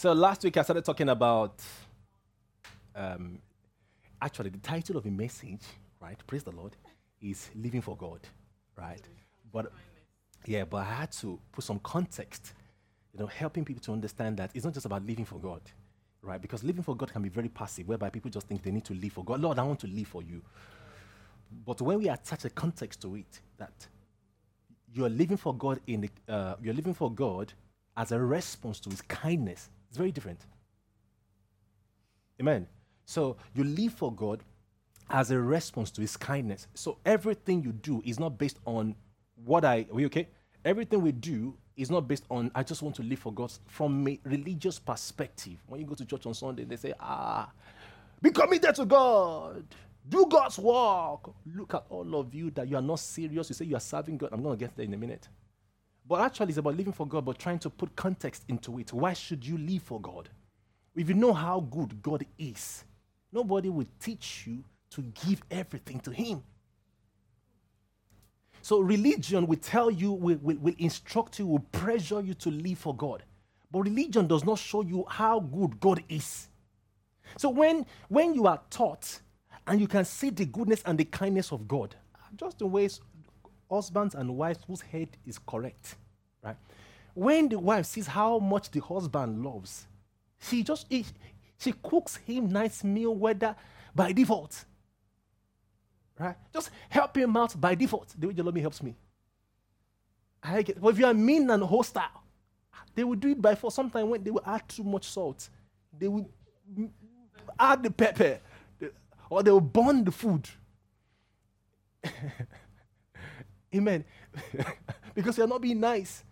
So last week I started talking about, um, actually, the title of the message, right? Praise the Lord, is Living for God, right? But yeah, but I had to put some context, you know, helping people to understand that it's not just about living for God, right? Because living for God can be very passive, whereby people just think they need to live for God. Lord, I want to live for you. But when we attach a context to it, that you're living for God in the, uh, you're living for God as a response to His kindness. It's very different. Amen. So you live for God as a response to His kindness. So everything you do is not based on what I. Are we okay? Everything we do is not based on I just want to live for God from a religious perspective. When you go to church on Sunday, they say, ah, be committed to God. Do God's work. Look at all of you that you are not serious. You say you are serving God. I'm to get there in a minute. But actually, it's about living for God, but trying to put context into it. Why should you live for God? If you know how good God is, nobody will teach you to give everything to Him. So, religion will tell you, will, will, will instruct you, will pressure you to live for God. But religion does not show you how good God is. So, when, when you are taught and you can see the goodness and the kindness of God, just in ways husbands and wives whose head is correct, right? When the wife sees how much the husband loves, she just she, she cooks him nice meal, whether by default, right? Just help him out by default. The way me helps me. I get. But if you are mean and hostile, they will do it by force. Sometimes when they will add too much salt, they will add the pepper or they will burn the food. Amen. because you're not being nice.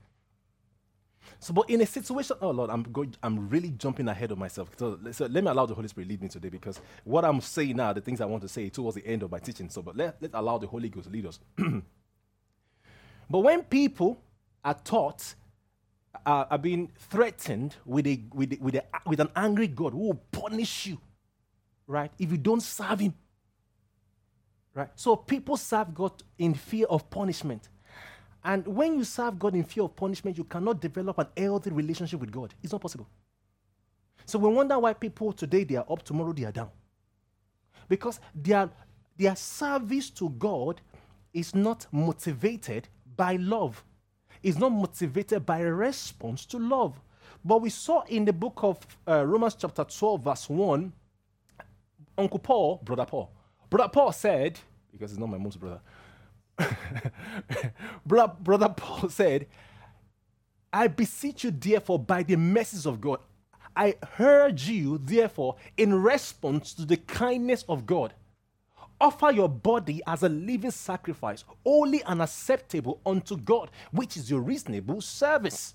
So, but in a situation, oh Lord, I'm going, I'm really jumping ahead of myself. So, so, let me allow the Holy Spirit lead me today because what I'm saying now, the things I want to say towards the end of my teaching. So, but let, let's allow the Holy Ghost lead us. but when people are taught, uh, are being threatened with, a, with, a, with, a, with an angry God who will punish you right? If you don't serve Him, right? So people serve God in fear of punishment. And when you serve God in fear of punishment, you cannot develop an healthy relationship with God. It's not possible. So we wonder why people today they are up, tomorrow they are down. Because their, their service to God is not motivated by love. It's not motivated by a response to love. But we saw in the book of uh, Romans chapter 12, verse 1, Uncle Paul, Brother Paul, Brother Paul said, because he's not my mom's brother, brother Paul said, I beseech you, therefore, by the mercies of God, I urge you, therefore, in response to the kindness of God, offer your body as a living sacrifice, holy and acceptable unto God, which is your reasonable service.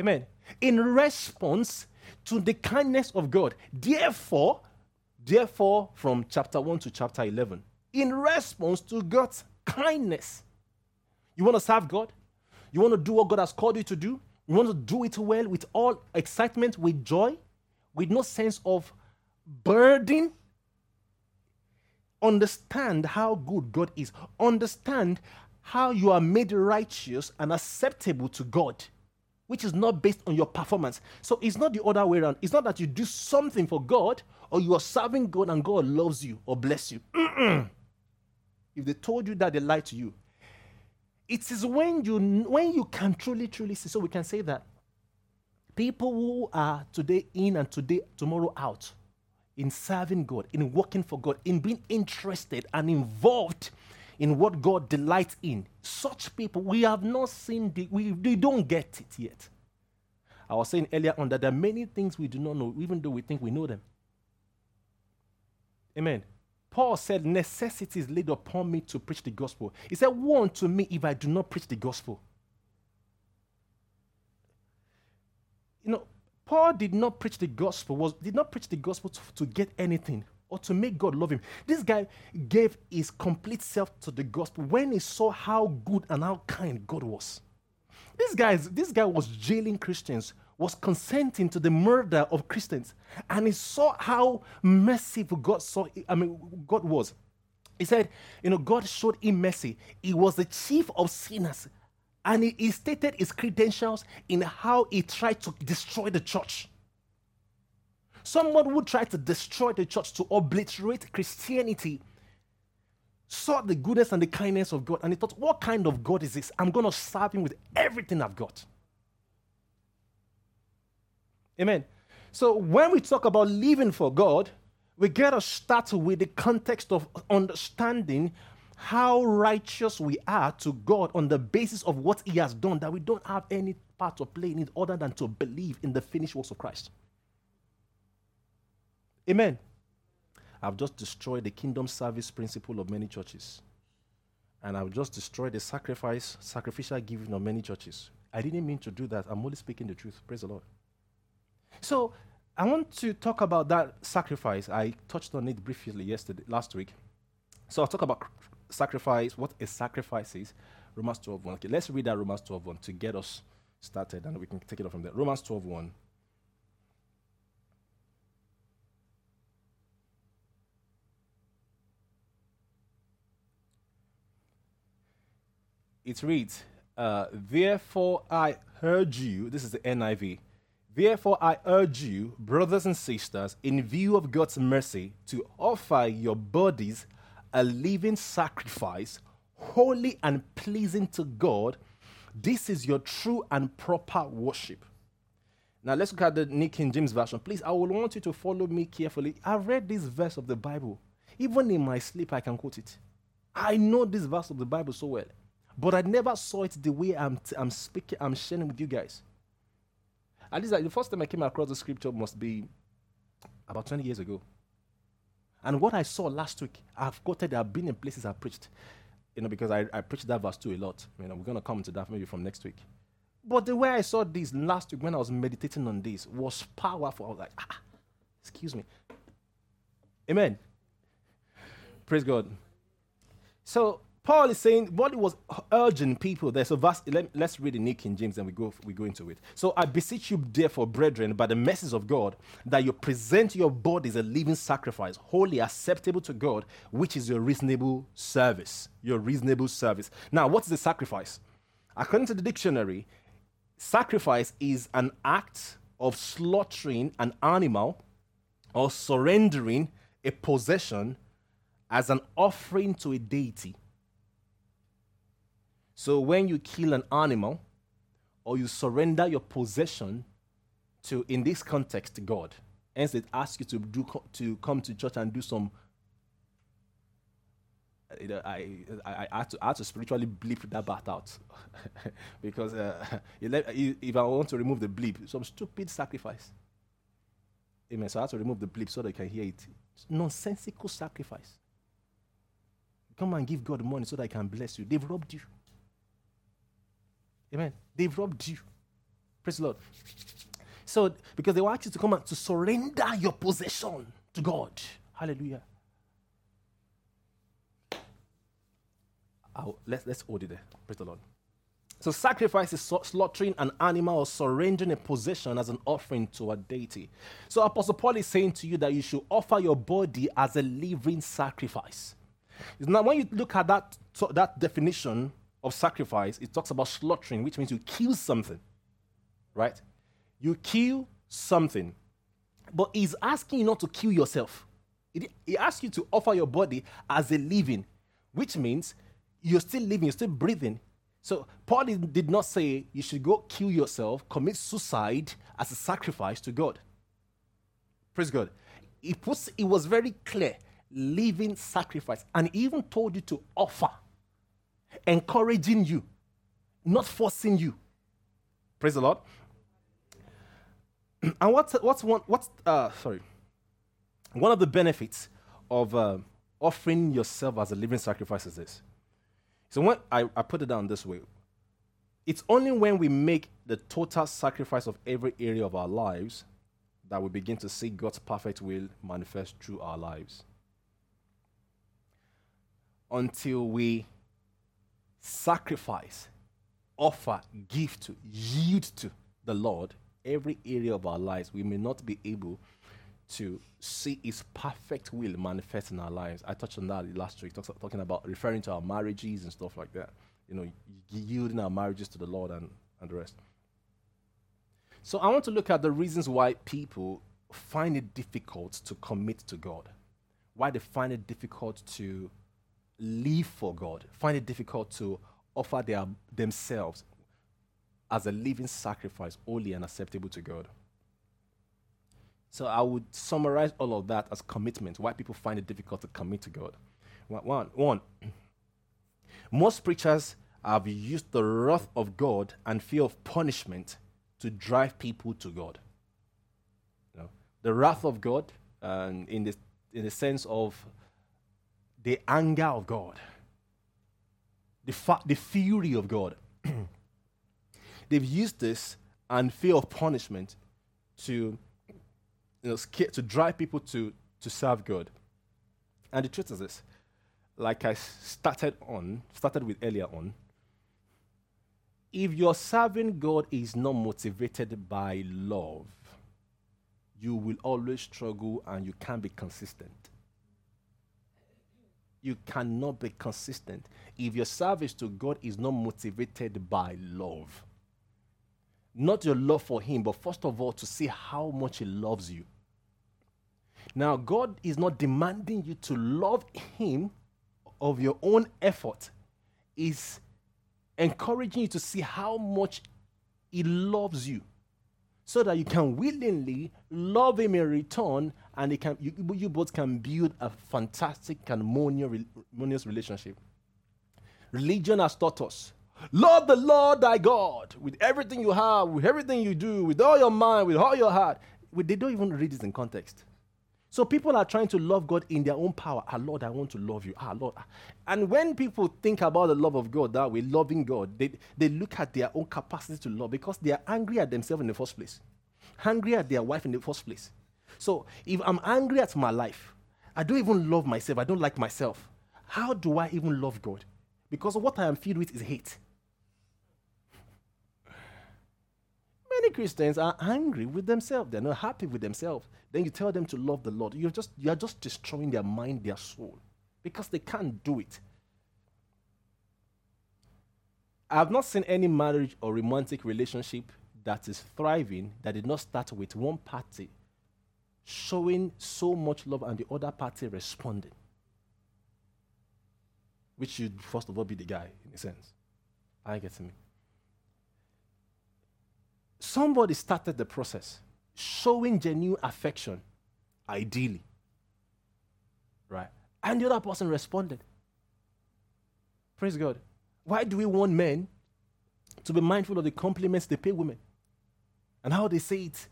Amen. In response to the kindness of God. Therefore, therefore, from chapter 1 to chapter 11, in response to God's kindness, you want to serve God? You want to do what God has called you to do? You want to do it well with all excitement, with joy, with no sense of burden? Understand how good God is. Understand how you are made righteous and acceptable to God which is not based on your performance. So it's not the other way around. It's not that you do something for God or you are serving God and God loves you or bless you. Mm-mm. If they told you that, they lied to you. It is when you when you can truly, truly see. So we can say that people who are today in and today tomorrow out in serving God, in working for God, in being interested and involved in what God delights in. Such people, we have not seen, the, we, we don't get it yet. I was saying earlier on that there are many things we do not know, even though we think we know them. Amen. Paul said, Necessity is laid upon me to preach the gospel. He said, Woe unto me if I do not preach the gospel. You know, Paul did not preach the gospel, was did not preach the gospel to, to get anything or to make God love him. This guy gave his complete self to the gospel when he saw how good and how kind God was. This guy, this guy was jailing Christians, was consenting to the murder of Christians, and he saw how merciful God saw. I mean, God was. He said, you know, God showed him mercy. He was the chief of sinners, And he, he stated his credentials in how he tried to destroy the church. Someone who tried to destroy the church, to obliterate Christianity, saw the goodness and the kindness of God, and he thought, What kind of God is this? I'm going to serve him with everything I've got. Amen. So when we talk about living for God, we got to start with the context of understanding how righteous we are to God on the basis of what He has done, that we don't have any part to play in it other than to believe in the finished works of Christ. Amen. I've just destroyed the kingdom service principle of many churches. And I've just destroyed the sacrifice, sacrificial giving of many churches. I didn't mean to do that. I'm only speaking the truth. Praise the Lord. So I want to talk about that sacrifice. I touched on it briefly yesterday, last week. So I'll talk about sacrifice, what a sacrifice is. Romans 12 1. Okay, let's read that Romans 12 1 to get us started and we can take it off from there. Romans 12 It reads, uh, Therefore I urge you, this is the NIV, Therefore, I urge you, brothers and sisters, in view of God's mercy, to offer your bodies a living sacrifice, holy and pleasing to God. This is your true and proper worship. Now, let's look at the New King James Version. Please, I will want you to follow me carefully. I read this verse of the Bible. Even in my sleep, I can quote it. I know this verse of the Bible so well, but I never saw it the way I'm, t- I'm speaking, I'm sharing with you guys. At least like, the first time I came across the scripture must be about 20 years ago. And what I saw last week, I've quoted, I've been in places I've preached, you know, because I, I preached that verse too a lot. You know, we're going to come to that maybe from next week. But the way I saw this last week when I was meditating on this was powerful. I was like, ah, excuse me. Amen. Praise God. So Paul is saying what was urging people there. So verse, let, us read the New King James and we go, we go into it. So I beseech you, therefore, brethren, by the mercies of God, that you present your bodies a living sacrifice, wholly acceptable to God, which is your reasonable service. Your reasonable service. Now, what is the sacrifice? According to the dictionary, sacrifice is an act of slaughtering an animal or surrendering a possession as an offering to a deity so when you kill an animal or you surrender your possession to, in this context, God, hence it asks you to, do, to come to church and do some I, I, I, had to, I had to spiritually bleep that part out because uh, if I want to remove the bleep, some stupid sacrifice. Amen. So I had to remove the bleep so they can hear it. It's nonsensical sacrifice. Come and give God money so that I can bless you. They've robbed you. Amen. They've robbed you. Praise the Lord. So, because they want you to come and to surrender your possession to God. Hallelujah. Let's, let's hold it there. Praise the Lord. So, sacrifice is slaughtering an animal or surrendering a possession as an offering to a deity. So, Apostle Paul is saying to you that you should offer your body as a living sacrifice. Now, when you look at that, that definition, of sacrifice, it talks about slaughtering, which means you kill something, right? You kill something. But he's asking you not to kill yourself. He asks you to offer your body as a living, which means you're still living, you're still breathing. So Paul did not say you should go kill yourself, commit suicide as a sacrifice to God. Praise God. He puts it was very clear, living sacrifice, and he even told you to offer encouraging you, not forcing you. Praise the Lord. And what's what's one what's uh sorry one of the benefits of uh, offering yourself as a living sacrifice is this. So when I, I put it down this way, it's only when we make the total sacrifice of every area of our lives that we begin to see God's perfect will manifest through our lives. Until we sacrifice, offer, give to, yield to the Lord, every area of our lives, we may not be able to see His perfect will manifest in our lives. I touched on that last week, talking about referring to our marriages and stuff like that. you know, yielding our marriages to the Lord and, and the rest. So I want to look at the reasons why people find it difficult to commit to God, why they find it difficult to live for God, find it difficult to offer their, themselves as a living sacrifice, holy and acceptable to God. So I would summarize all of that as commitment, why people find it difficult to commit to God. One, one. Most preachers have used the wrath of God and fear of punishment to drive people to God. You know, the wrath of God, um, in, the, in the sense of the anger of God, the, fa- the fury of God. They've used this and fear of punishment to, you know, to drive people to, to serve God. And the truth is this like I started on, started with earlier on, if your serving God is not motivated by love, you will always struggle and you can't be consistent. You cannot be consistent if your service to God is not motivated by love. Not your love for Him, but first of all, to see how much He loves you. Now, God is not demanding you to love Him of your own effort, is encouraging you to see how much He loves you so that you can willingly love Him in return and he can, you, you both can build a fantastic harmonious relationship. Religion has taught us love the Lord thy God with everything you have, with everything you do, with all your mind, with all your heart. They don't even read this in context. So people are trying to love God in their own power. Ah, Lord, I want to love you. Ah, Lord. And when people think about the love of God that way, loving God, they, they look at their own capacity to love because they are angry at themselves in the first place, angry at their wife in the first place. So if I'm angry at my life, I don't even love myself, I don't like myself, how do I even love God? Because what I am filled with is hate. Many Christians are angry with themselves. They're not happy with themselves. Then you tell them to love the Lord. You're just, you're just destroying their mind, their soul, because they can't do it. I have not seen any marriage or romantic relationship that is thriving that did not start with one party showing so much love and the other party responding. Which should, first of all, be the guy, in a sense. I get me somebody started the process showing genuine affection, ideally. Right? And the other person responded. Praise God. Why do we want men to be mindful of the compliments they pay women and how they say it?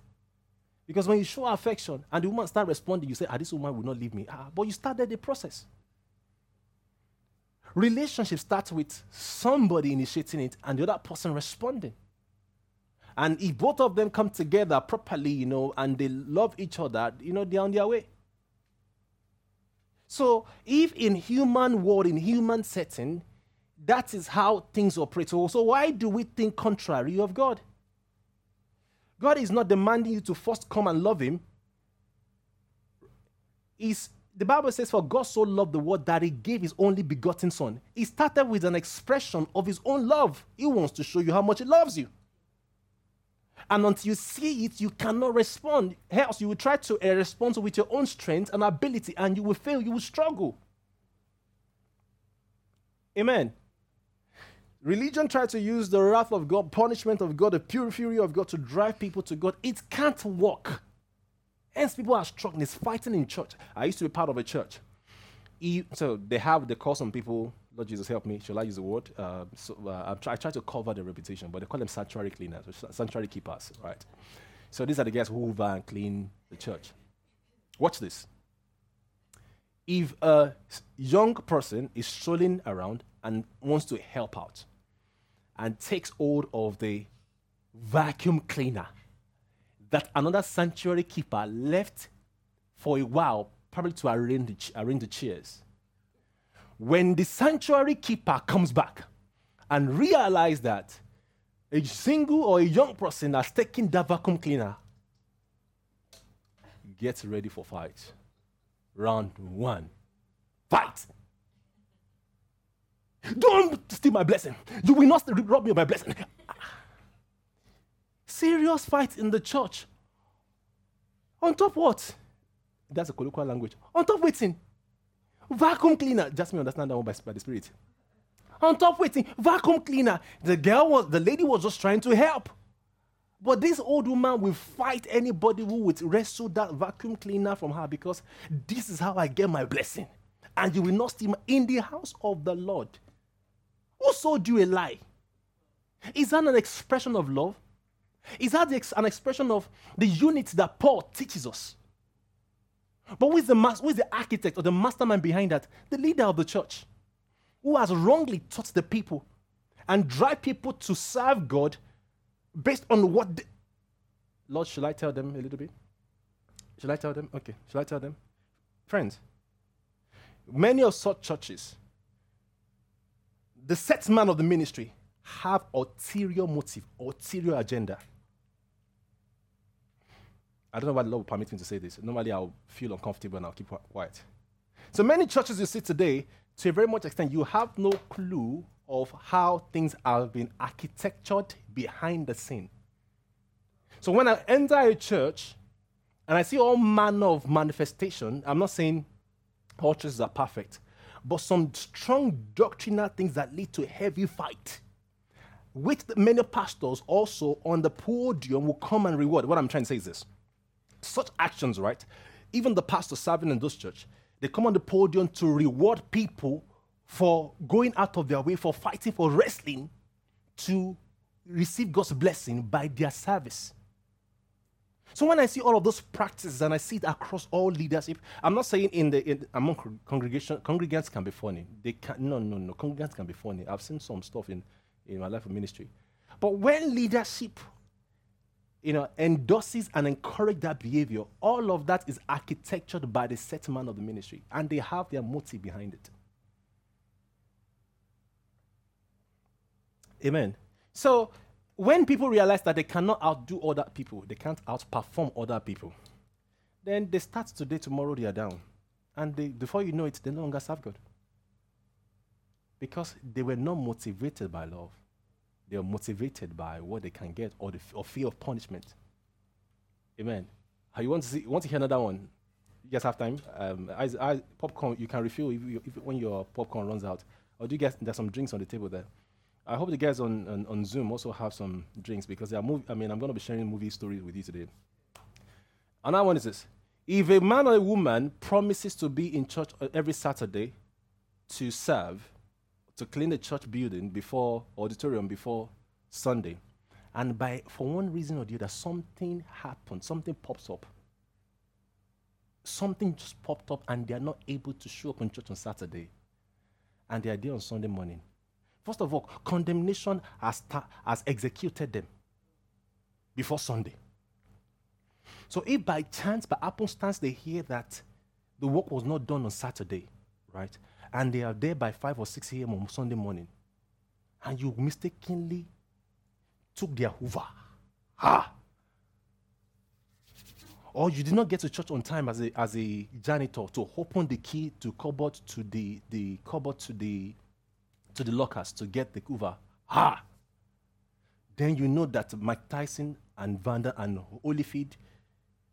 Because when you show affection and the woman start responding, you say, ah, this woman will not leave me. Ah, but you started the process. Relationship starts with somebody initiating it and the other person responding. And if both of them come together properly, you know, and they love each other, you know, they're on their way. So if in human world, in human setting, that is how things operate. So, why do we think contrary of God? God is not demanding you to first come and love him. Is the Bible says, For God so loved the world that he gave his only begotten son. He started with an expression of his own love. He wants to show you how much he loves you. And until you see it, you cannot respond. Else, you will try to uh, respond with your own strength and ability, and you will fail, you will struggle. Amen. Religion tries to use the wrath of God, punishment of God, the pure fury of God to drive people to God. It can't work. Hence, people are struggling. It's fighting in church. I used to be part of a church. So they have, they call some people Lord Jesus, help me. Shall I use the word? Uh, so, uh, try, I try to cover the reputation, but they call them sanctuary cleaners, sanctuary keepers, right? So these are the guys who hoover and clean the church. Watch this. If a young person is strolling around and wants to help out and takes hold of the vacuum cleaner that another sanctuary keeper left for a while, probably to arrange the, arrange the chairs, when the sanctuary keeper comes back and realize that a single or a young person has taken that vacuum cleaner, get ready for fight. Round one, fight. Don't steal my blessing. You will not rob me of my blessing. Serious fight in the church. On top what? That's a colloquial language. On top waiting. Vacuum cleaner. Just me understand that one by, by the spirit. On top waiting. Vacuum cleaner. The girl was, the lady was just trying to help. But this old woman will fight anybody who would wrestle that vacuum cleaner from her because this is how I get my blessing. And you will not steal in the house of the Lord. Who sold you a lie? Is that an expression of love? Is that an expression of the unity that Paul teaches us? But who is, the mas- who is the architect or the mastermind behind that? The leader of the church, who has wrongly taught the people and drive people to serve God based on what. Lord, should I tell them a little bit? Should I tell them? Okay, should I tell them? Friends, many of such churches, the set man of the ministry have ulterior motive, ulterior agenda. I don't know why the Lord will permit me to say this. Normally, I'll feel uncomfortable and I'll keep quiet. So many churches you see today, to a very much extent, you have no clue of how things have been architectured behind the scene. So when I enter a church and I see all manner of manifestation, I'm not saying all churches are perfect, but some strong doctrinal things that lead to heavy fight. Which many pastors also on the podium will come and reward. What I'm trying to say is this such actions, right? Even the pastor serving in this church, they come on the podium to reward people for going out of their way, for fighting, for wrestling to receive God's blessing by their service. So when I see all of those practices and I see it across all leadership, I'm not saying in the in, among congregation congregants can be funny. They can no no no congregants can be funny. I've seen some stuff in in my life of ministry, but when leadership you know, endorses and encourage that behavior, all of that is architectured by the set man of the ministry, and they have their motive behind it. Amen. So when people realize that they cannot outdo other people, they can't outperform other people, then they start today, tomorrow they are down. And they, before you know it, they no longer serve God. Because they were not motivated by love. They are motivated by what they can get or the or fear of punishment. Amen. You want to see? Want to hear another one? You guys have time? Um, I, I, popcorn you can refill if, you, if, when your popcorn runs out. Or do you guys? There's some drinks on the table there. I hope the guys on, on, on Zoom also have some drinks because they are I mean, I'm going to be sharing movie stories with you today. Another one is this: If a man or a woman promises to be in church every Saturday to serve, to clean the church building before auditorium before Sunday, and by for one reason or the other, something happened, something pops up. Something just popped up, and they are not able to show up in church on Saturday, and they are there on Sunday morning. First of all, condemnation has, ta- has executed them before Sunday. So if by chance, by happenstance, they hear that the work was not done on Saturday, right? And they are there by 5 or 6 a.m. on Sunday morning, and you mistakenly took their Hoover. Ha! Or you did not get to church on time as a, as a janitor to open the key to cupboard to the, the cupboard to the to the lockers to get the Hoover. Ha! Then you know that Mike Tyson and Evander and Holyfield,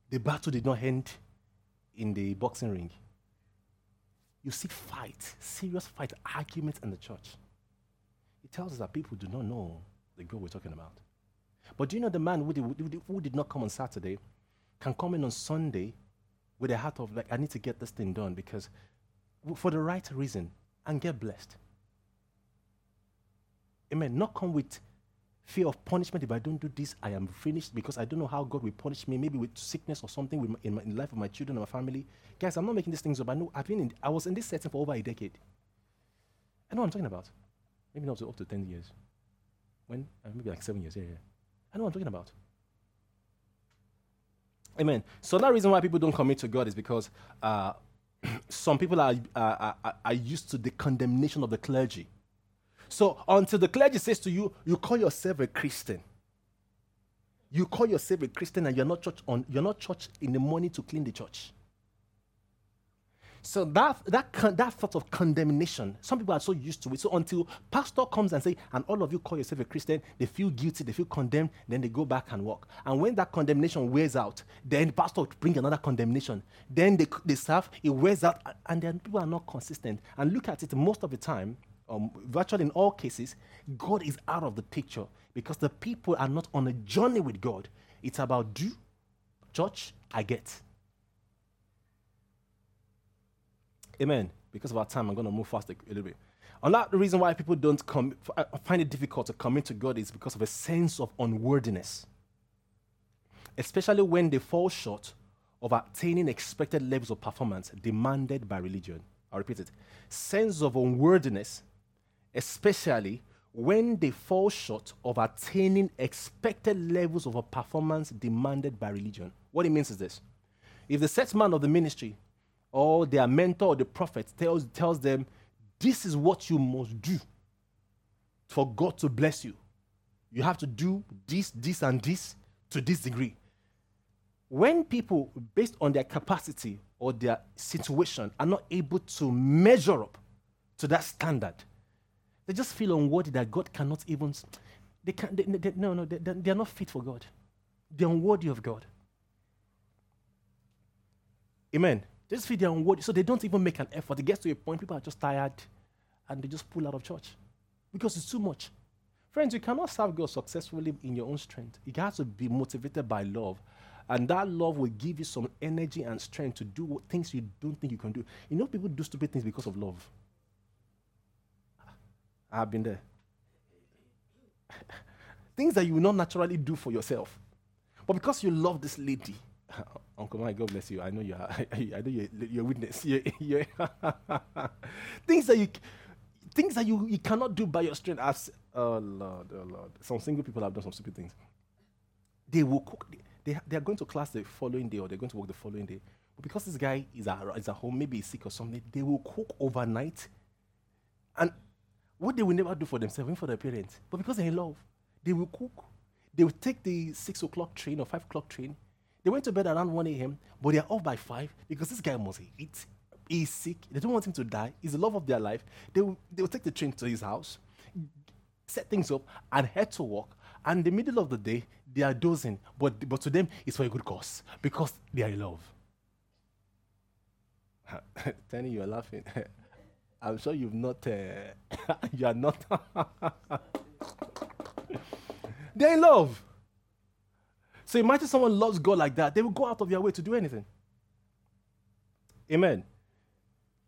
the battle did not end in the boxing ring you see fight, serious fight, arguments in the church. It tells us that people do not know the God we're talking about. But do you know the man who did, who did not come on Saturday can come in on Sunday with a heart of like, I need to get this thing done because for the right reason and get blessed. Amen. Not come with fear of punishment. If I don't do this, I am finished because I don't know how God will punish me, maybe with sickness or something my, in, my, in the life of my children and my family. Guys, I'm not making these things up. I know I've been in, I was in this setting for over a decade. I know what I'm talking about. Maybe not up to 10 years. When? Uh, maybe like seven years. Yeah, yeah. I know what I'm talking about. Amen. So that reason why people don't commit to God is because uh, some people are, are, are, are used to the condemnation of the clergy. So until the clergy says to you, you call yourself a Christian. You call yourself a Christian and you're not church on you're not church in the morning to clean the church. So that that that thought of condemnation, some people are so used to it. So until pastor comes and say, and all of you call yourself a Christian, they feel guilty, they feel condemned, then they go back and walk. And when that condemnation wears out, then the pastor bring another condemnation. Then they they serve, it wears out, and then people are not consistent. And look at it, most of the time, um, virtually in all cases, God is out of the picture because the people are not on a journey with God. It's about do, church, I get. Amen. Because of our time, I'm going to move fast a, little bit. Another reason why people don't come, I find it difficult to commit to God is because of a sense of unworthiness, especially when they fall short of attaining expected levels of performance demanded by religion. I'll repeat it. Sense of unworthiness, especially when they fall short of attaining expected levels of a performance demanded by religion. What it means is this if the set man of the ministry or their mentor or the prophet tells, tells them, This is what you must do for God to bless you. You have to do this, this, and this to this degree. When people, based on their capacity or their situation, are not able to measure up to that standard, they just feel unworthy that God cannot even. They can, they, they, no, no, they, they are not fit for God. They're unworthy of God. Amen. They just feel they're unworthy, so they don't even make an effort. It gets to a point, people are just tired and they just pull out of church because it's too much. Friends, you cannot serve God successfully in your own strength. You have to be motivated by love. And that love will give you some energy and strength to do things you don't think you can do. You know, people do stupid things because of love. I've been there. things that you will not naturally do for yourself. But because you love this lady, Uncle Mike, God bless you. I know you are. I know you're, you're witness. You're, you're things that you, things that you, you cannot do by your strength. As oh Lord, oh Lord. Some single people have done some stupid things. They will cook. They, they are going to class the following day, or they're going to work the following day. But because this guy is at, is at home, maybe he's sick or something, they will cook overnight. And what they will never do for themselves, even for their parents, but because they're in love, they will cook. They will take the six o'clock train or five o'clock train they went to bed around 1 a.m., but they're off by 5 because this guy must eat. He's sick. They don't want him to die. He's the love of their life. They will, they will take the train to his house, set things up, and head to work. And in the middle of the day, they are dozing. But, but to them, it's for a good cause because they are in love. Tenny, you're laughing. I'm sure you've not, uh, you are not. they're in love. So imagine someone loves God like that, they will go out of their way to do anything. Amen.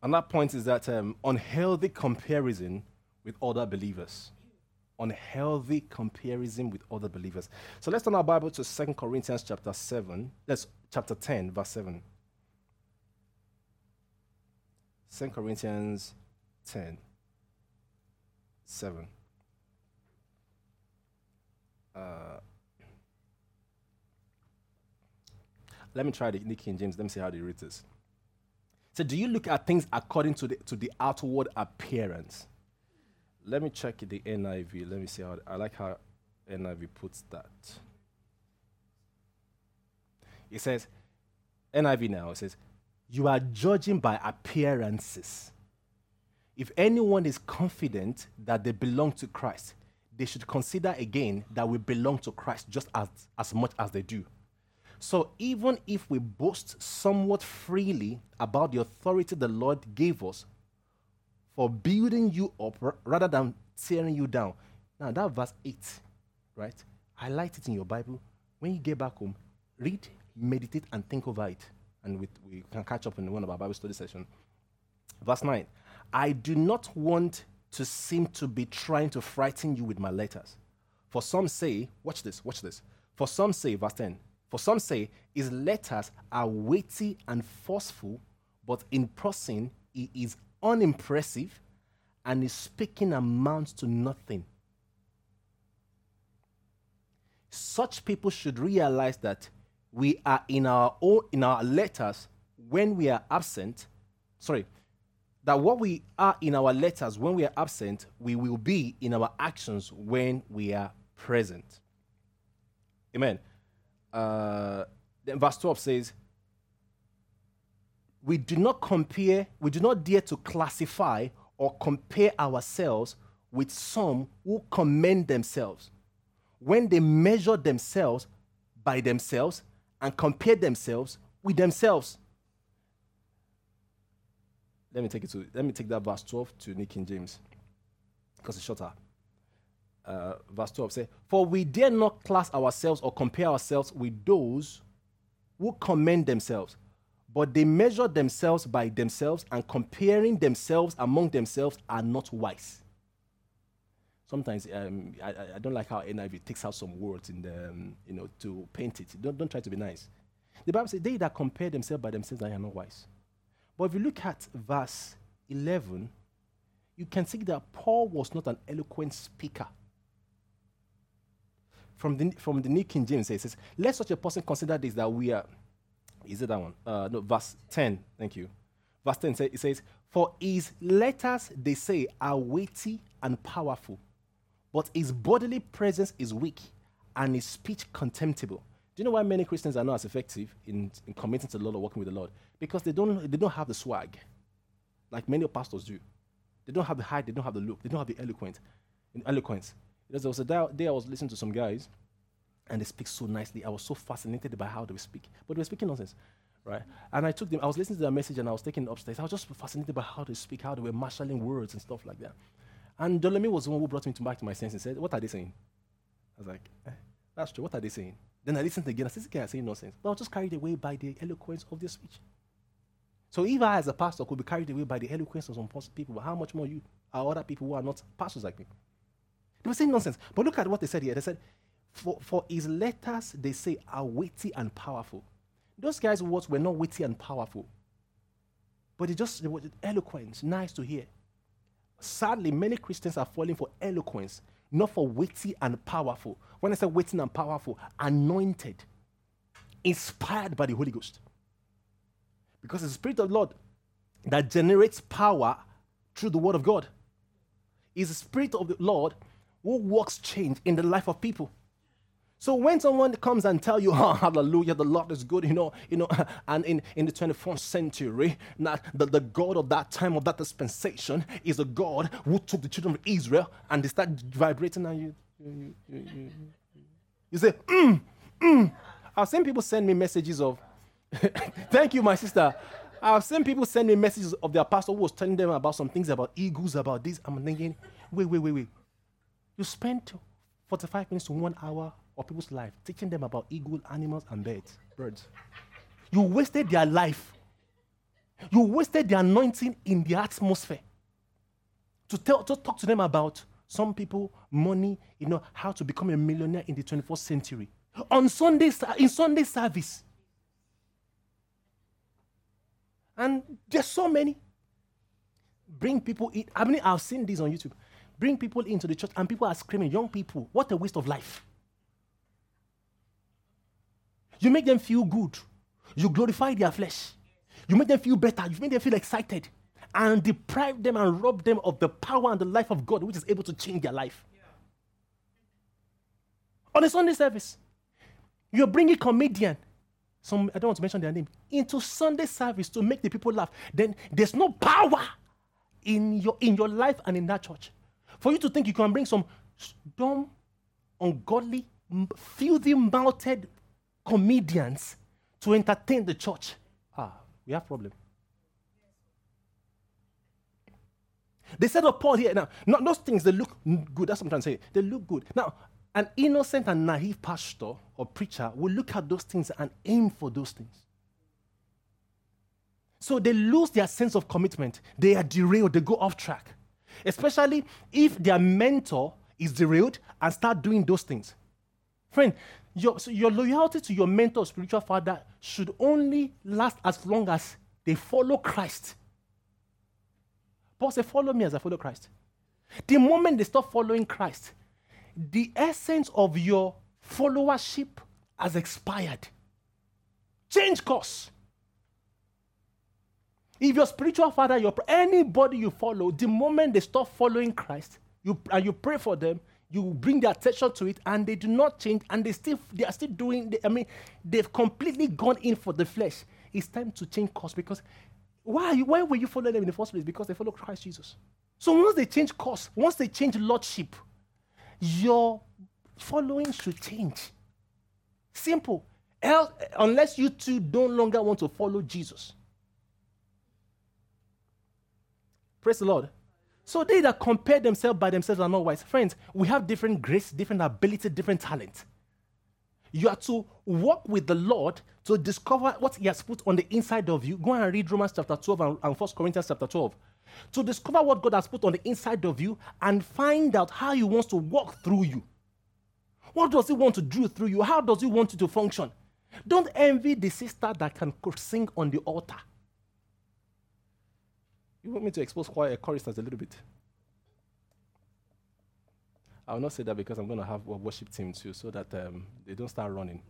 And that point is that um, unhealthy comparison with other believers. Unhealthy comparison with other believers. So let's turn our Bible to 2 Corinthians chapter 7. That's chapter 10, verse 7. 2 Corinthians 10, 7. Uh, Let me try the New King James. Let me see how they read this. So, do you look at things according to the, to the outward appearance? Let me check the NIV. Let me see how I like how NIV puts that. It says, NIV now, it says, You are judging by appearances. If anyone is confident that they belong to Christ, they should consider again that we belong to Christ just as, as much as they do. So even if we boast somewhat freely about the authority the Lord gave us for building you up rather than tearing you down. Now, that verse 8, right? Highlight it in your Bible. When you get back home, read, meditate, and think over it. And we, we can catch up in one of our Bible study sessions. Verse 9 I do not want to seem to be trying to frighten you with my letters. For some say, watch this, watch this. For some say, verse 10, for some say his letters are weighty and forceful, but in person he is unimpressive and his speaking amounts to nothing. Such people should realize that we are in our own in our letters when we are absent. Sorry, that what we are in our letters when we are absent, we will be in our actions when we are present. Amen uh, then verse 12 says, we do not compare, we do not dare to classify or compare ourselves with some who commend themselves when they measure themselves by themselves and compare themselves with themselves. Let me take it to let me take that verse 12 to New King James because it's shorter. Uh, verse 12 says, For we dare not class ourselves or compare ourselves with those who commend themselves, but they measure themselves by themselves, and comparing themselves among themselves are not wise. Sometimes um, I, I, don't like how NIV takes out some words in the, um, you know, to paint it. Don't, don't try to be nice. The Bible says, They that compare themselves by themselves are not wise. But if you look at verse 11, you can see that Paul was not an eloquent speaker. From the, from the New King James, it says, Let such a person consider this that we are is it that one? Uh, no, verse 10. Thank you. Verse 10 say, it says, For his letters, they say, are weighty and powerful, but his bodily presence is weak and his speech contemptible. Do you know why many Christians are not as effective in, in committing to the Lord or working with the Lord? Because they don't, they don't have the swag, like many pastors do. They don't have the height, they don't have the look, they don't have the eloquent, eloquence. There was a day I was listening to some guys, and they speak so nicely. I was so fascinated by how they speak, but they were speaking nonsense, right? And I took them. I was listening to their message, and I was taking it upstairs. I was just fascinated by how they speak, how they were marshalling words and stuff like that. And Dolemi was the one who brought me to back to my senses and said, "What are they saying?" I was like, eh, "That's true. What are they saying?" Then I listened again. I said, "This guy is saying nonsense," but I was just carried away by the eloquence of their speech. So if I, as a pastor, could be carried away by the eloquence of some people, how much more you are other people who are not pastors like me? They were saying nonsense. But look at what they said here. They said, for, for his letters, they say, are weighty and powerful. Those guys' words were not weighty and powerful, but they just they were eloquent, nice to hear. Sadly, many Christians are falling for eloquence, not for weighty and powerful. When I say weighty and powerful, anointed, inspired by the Holy Ghost. Because it's the Spirit of the Lord that generates power through the Word of God. It's the Spirit of the Lord who works change in the life of people. So when someone comes and tell you, oh, hallelujah, the Lord is good, you know, you know, and in, in the 21st century, not the, the God of that time of that dispensation is a God who took the children of Israel and they start vibrating and you you, you, you, you say, mm, mm. I've seen people send me messages of, thank you, my sister. I've seen people send me messages of their pastor who was telling them about some things about eagles, about this. I'm thinking, wait, wait, wait, wait. You spent 45 minutes to one hour of people's life, teaching them about eagle, animals, and birds. Birds. You wasted their life. You wasted the anointing in the atmosphere. To tell, to talk to them about some people, money, you know, how to become a millionaire in the 21st century. On Sunday, in Sunday service. And there's so many. Bring people in. I mean, I've seen this on YouTube. Bring people into the church, and people are screaming, young people, what a waste of life. You make them feel good. You glorify their flesh. You make them feel better. You make them feel excited. And deprive them and rob them of the power and the life of God, which is able to change their life. Yeah. On a Sunday service, you're bringing comedian, some I don't want to mention their name, into Sunday service to make the people laugh. Then there's no power in your in your life and in that church. For you to think you can bring some dumb, ungodly, filthy mouthed comedians to entertain the church. Ah, we have problem. They said of Paul here now, not those things they look good. That's what I'm trying to say. They look good. Now, an innocent and naive pastor or preacher will look at those things and aim for those things. So they lose their sense of commitment. They are derailed. They go off track. Especially if their mentor is derailed and start doing those things. Friend, your, so your loyalty to your mentor, spiritual father, should only last as long as they follow Christ. Paul said, Follow me as I follow Christ. The moment they stop following Christ, the essence of your followership has expired. Change course. If your spiritual father, your anybody you follow, the moment they stop following Christ, you and you pray for them, you bring their attention to it and they do not change and they still they are still doing i mean they've completely gone in for the flesh it's time to change course because Why, why were you following them in the first place? Because they follow Christ Jesus. So once they change course, once they change lordship, your following should change. Simple. Unless you two no longer want to follow Jesus. Praise the Lord. So they that compare themselves by themselves are not wise. Friends, we have different grace, different ability, different talent. You are to walk with the Lord to discover what He has put on the inside of you. Go and read Romans chapter 12 and, and 1 Corinthians chapter 12. To discover what God has put on the inside of you and find out how He wants to walk through you. What does He want to do through you? How does He want you to function? Don't envy the sister that can sing on the altar. You want me to expose choir choristers a little bit? I will not say that because I'm going to have a worship team too, so that um, they don't start running.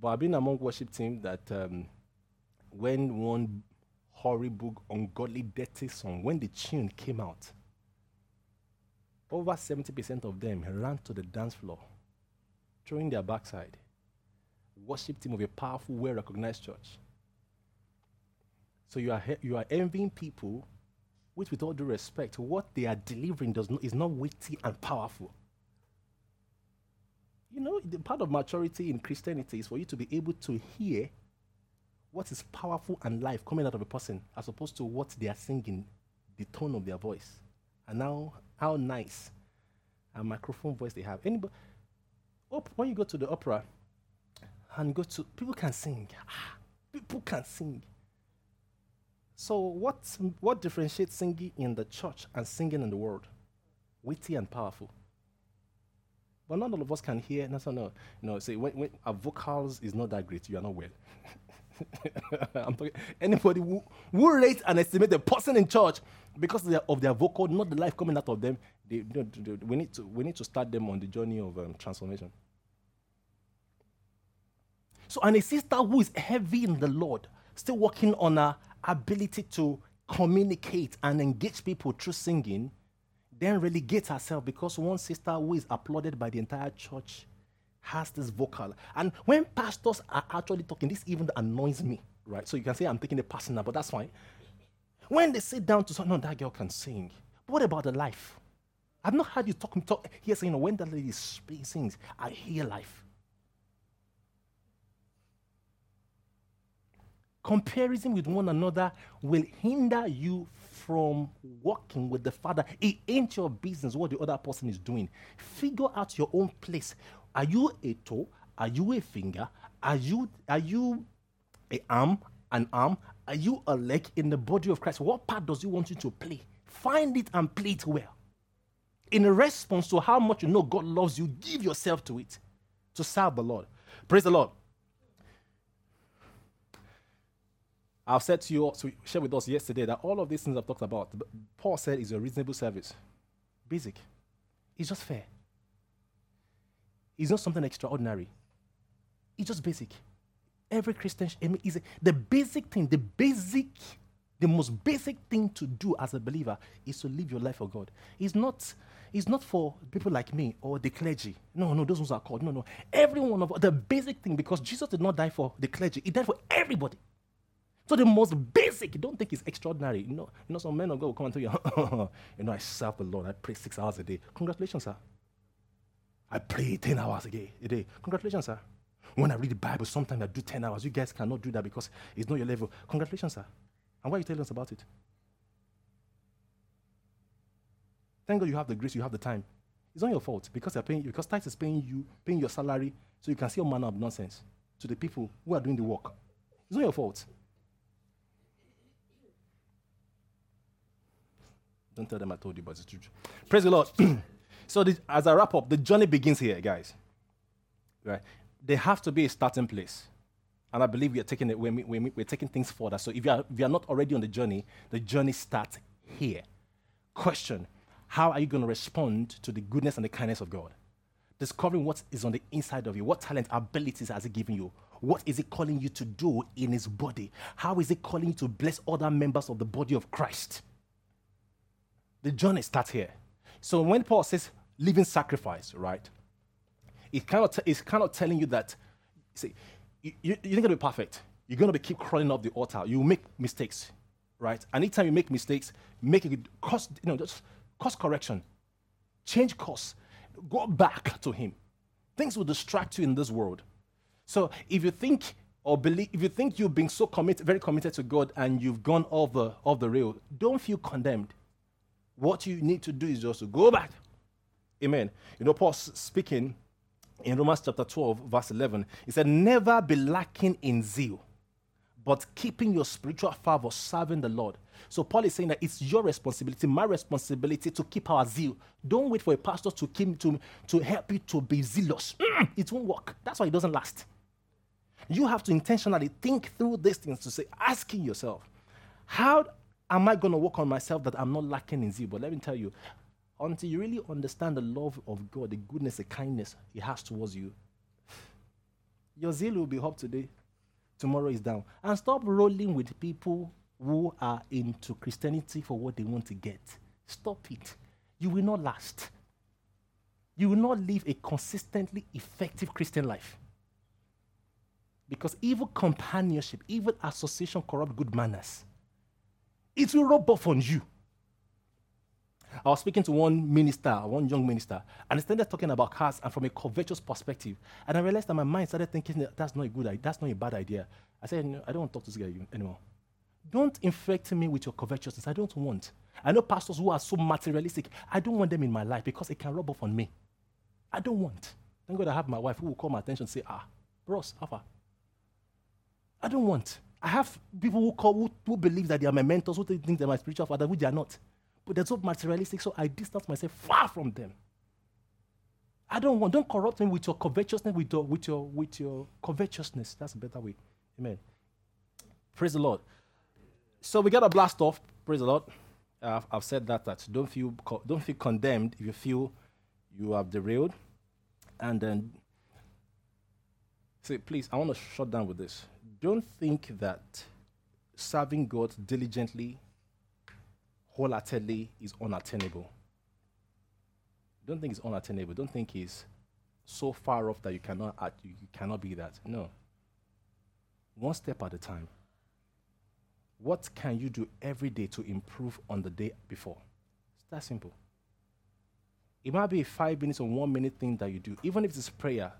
But I've been among worship team that um, when one horrible, ungodly, dirty song, when the tune came out, over 70% of them ran to the dance floor, throwing their backside. Worship team of a powerful, well recognized church. So you are, you are envying people, which, with all due respect, what they are delivering does not, is not weighty and powerful. You know, the part of maturity in Christianity is for you to be able to hear what is powerful and life coming out of a person as opposed to what they are singing, the tone of their voice. And now, how nice a microphone voice they have. Anybody, op, when you go to the opera and go to, people can sing. Ah, people can sing. So, what, what differentiates singing in the church and singing in the world? Witty and powerful. But not all of us can hear. No, no, no. Know, say when, when our vocals is not that great, you are not well. I'm talking anybody who, who rate and estimate the person in church because of their, vocal, not the life coming out of them. They, they, they, we need to we need to start them on the journey of um, transformation. So, and a sister who is heavy in the Lord, still working on her ability to communicate and engage people through singing, then relegates herself because one sister who is applauded by the entire church has this vocal. And when pastors are actually talking, this even annoys me, right? So you can say I'm taking the personal, but that's fine. When they sit down to say, no, that girl can sing. But what about the life? I've not heard you talk, talk here saying, you know, when that lady sings, I hear life. Comparison with one another will hinder you from working with the Father. It ain't your business what the other person is doing. Figure out your own place. Are you a toe? Are you a finger? Are you are you a arm? An arm? Are you a leg in the body of Christ? What part does He want you to play? Find it and play it well. In response to how much you know God loves you, give yourself to it to serve the Lord. Praise the Lord. I've said to you, so share with us yesterday, that all of these things I've talked about, Paul said is a reasonable service. Basic. It's just fair. It's not something extraordinary. It's just basic. Every Christian, I mean, is the basic thing, the basic, the most basic thing to do as a believer is to live your life for God. It's not, it's not for people like me or the clergy. No, no, those ones are called. No, no. Every one of the basic thing, because Jesus did not die for the clergy, he died for everybody. So the most basic, don't think it's extraordinary. You know, you know, some men of God will come and tell you, you know, I serve the Lord, I pray six hours a day. Congratulations, sir. I pray 10 hours a day. A day. Congratulations, sir. When I read the Bible, sometimes I do 10 hours. You guys cannot do that because it's not your level. Congratulations, sir. And why are you telling us about it? Thank God you have the grace, you have the time. It's not your fault because they're paying you, because tithe is paying you, paying your salary, so you can see all manner of nonsense to the people who are doing the work. It's not your fault. Don't tell them I told you, but it's true. Praise the Lord. so, the, as I wrap up, the journey begins here, guys. Right? There have to be a starting place. And I believe we are taking it, we're, we're, we're taking things further. So, if you, are, if you are not already on the journey, the journey starts here. Question How are you going to respond to the goodness and the kindness of God? Discovering what is on the inside of you. What talent, abilities has He given you? What is He calling you to do in His body? How is He calling you to bless other members of the body of Christ? the journey starts here. So when Paul says living sacrifice, right, it kind of t- it's kind of telling you that, see, you, you, you're not going to be perfect. You're going to be keep crawling up the altar. You make mistakes, right? And Anytime you make mistakes, make it cost, you know, just course correction. Change course. Go back to Him. Things will distract you in this world. So if you think or believe, if you think you've been so committed, very committed to God, and you've gone off the off the rail, don't feel condemned. What you need to do is just to go back. Amen. You know, Paul speaking in Romans chapter 12, verse 11, he said, Never be lacking in zeal, but keeping your spiritual fervor, serving the Lord. So Paul is saying that it's your responsibility, my responsibility to keep our zeal. Don't wait for a pastor to keep to, to help you to be zealous. Mm, it won't work. That's why it doesn't last. You have to intentionally think through these things to say, asking yourself, how am I going to work on myself that I'm not lacking in zeal? But let me tell you, until you really understand the love of God, the goodness, the kindness He has towards you, your zeal will be up today, tomorrow is down. And stop rolling with people who are into Christianity for what they want to get. Stop it. You will not last. You will not live a consistently effective Christian life. Because evil companionship, evil association corrupt good manners. It will rub off on you. I was speaking to one minister, one young minister, and he started talking about cars and from a covetous perspective. And I realized that my mind started thinking that that's not a good idea, that's not a bad idea. I said, no, I don't want to talk to this guy anymore. Don't infect me with your covetousness. I don't want. I know pastors who are so materialistic. I don't want them in my life because it can rub off on me. I don't want. Thank God I have my wife who will call my attention and say, ah, bros, how far? I don't want. I have people who call who, who believe that they are my mentors, who think they're my spiritual father, which they are not. But they're so materialistic, so I distance myself far from them. I don't want, don't corrupt me with your covetousness, with your, with your, with your covetousness. That's a better way. Amen. Praise the Lord. So we got a blast off. Praise the Lord. Uh, I've said that, that don't feel, don't feel condemned if you feel you have derailed. And then, say, please, I want to shut down with this. Don't think that serving God diligently wholeheartedly is unattainable. Don't think it's unattainable. Don't think it's so far off that you cannot you cannot be that. No. One step at a time. What can you do every day to improve on the day before? It's that simple. It might be a five minutes or one minute thing that you do, even if it's prayer.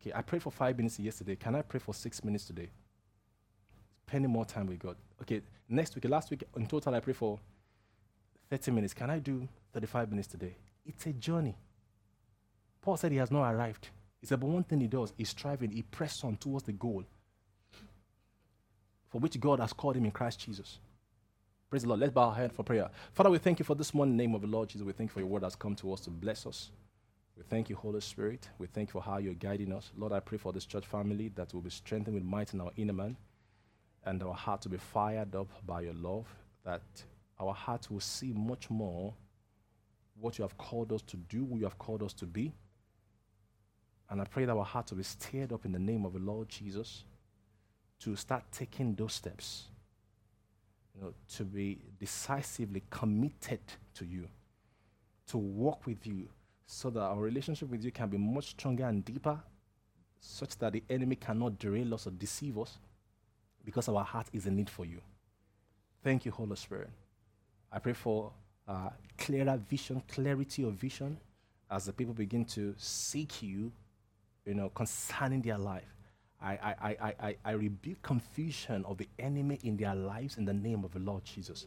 Okay, I prayed for five minutes yesterday. Can I pray for six minutes today? Spending more time with God. Okay, next week, last week, in total, I pray for 30 minutes. Can I do 35 minutes today? It's a journey. Paul said he has not arrived. He said, but one thing he does is striving, he presses on towards the goal for which God has called him in Christ Jesus. Praise the Lord. Let's bow our head for prayer. Father, we thank you for this morning, name of the Lord Jesus. We thank you for your word that's come to us to bless us. We thank you, Holy Spirit. We thank you for how you're guiding us. Lord, I pray for this church family that will be strengthened with might in our inner man and our heart to be fired up by your love, that our hearts will see much more what you have called us to do, who you have called us to be. And I pray that our hearts will be stirred up in the name of the Lord Jesus to start taking those steps, you know, to be decisively committed to you, to walk with you, so that our relationship with you can be much stronger and deeper, such that the enemy cannot derail us or deceive us, because our heart is in need for you. Thank you, Holy Spirit. I pray for uh, clearer vision, clarity of vision as the people begin to seek you, you know, concerning their life. I, I, I, I, I rebuke confusion of the enemy in their lives in the name of the Lord Jesus.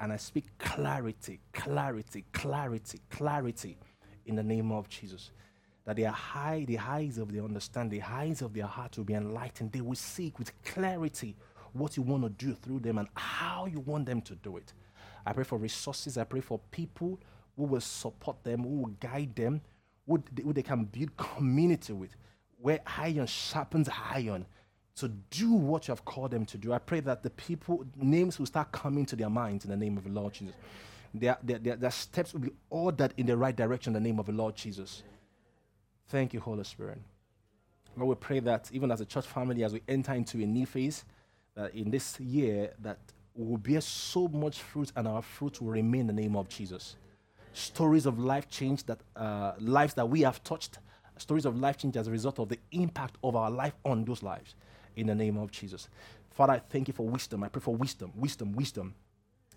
And I speak clarity, clarity, clarity, clarity in the name of Jesus. That their high, the eyes of their understanding, the eyes of their heart will be enlightened. They will seek with clarity what you want to do through them and how you want them to do it. I pray for resources. I pray for people who will support them, who will guide them, who they, who they can build community with, where iron sharpens iron to do what you have called them to do. I pray that the people, names will start coming to their minds in the name of the Lord Jesus. Their, their, their, their steps will be ordered in the right direction in the name of the Lord Jesus. Thank you, Holy Spirit. Lord, we pray that even as a church family, as we enter into a new phase, that in this year, that will bear so much fruit and our fruit will remain in the name of Jesus. Stories of life change that uh, lives that we have touched, stories of life change as a result of the impact of our life on those lives. in the name of Jesus. Father, I thank you for wisdom. I pray for wisdom, wisdom, wisdom,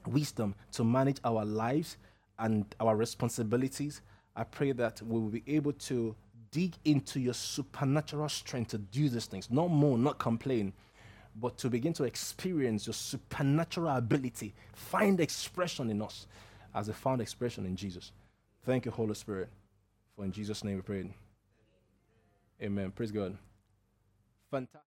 wisdom to manage our lives and our responsibilities. I pray that we will be able to dig into your supernatural strength to do these things, not more, not complain, but to begin to experience your supernatural ability, find expression in us as a found expression in Jesus. Thank you, Holy Spirit. For in Jesus' name we pray. Amen. Praise God. Fantastic.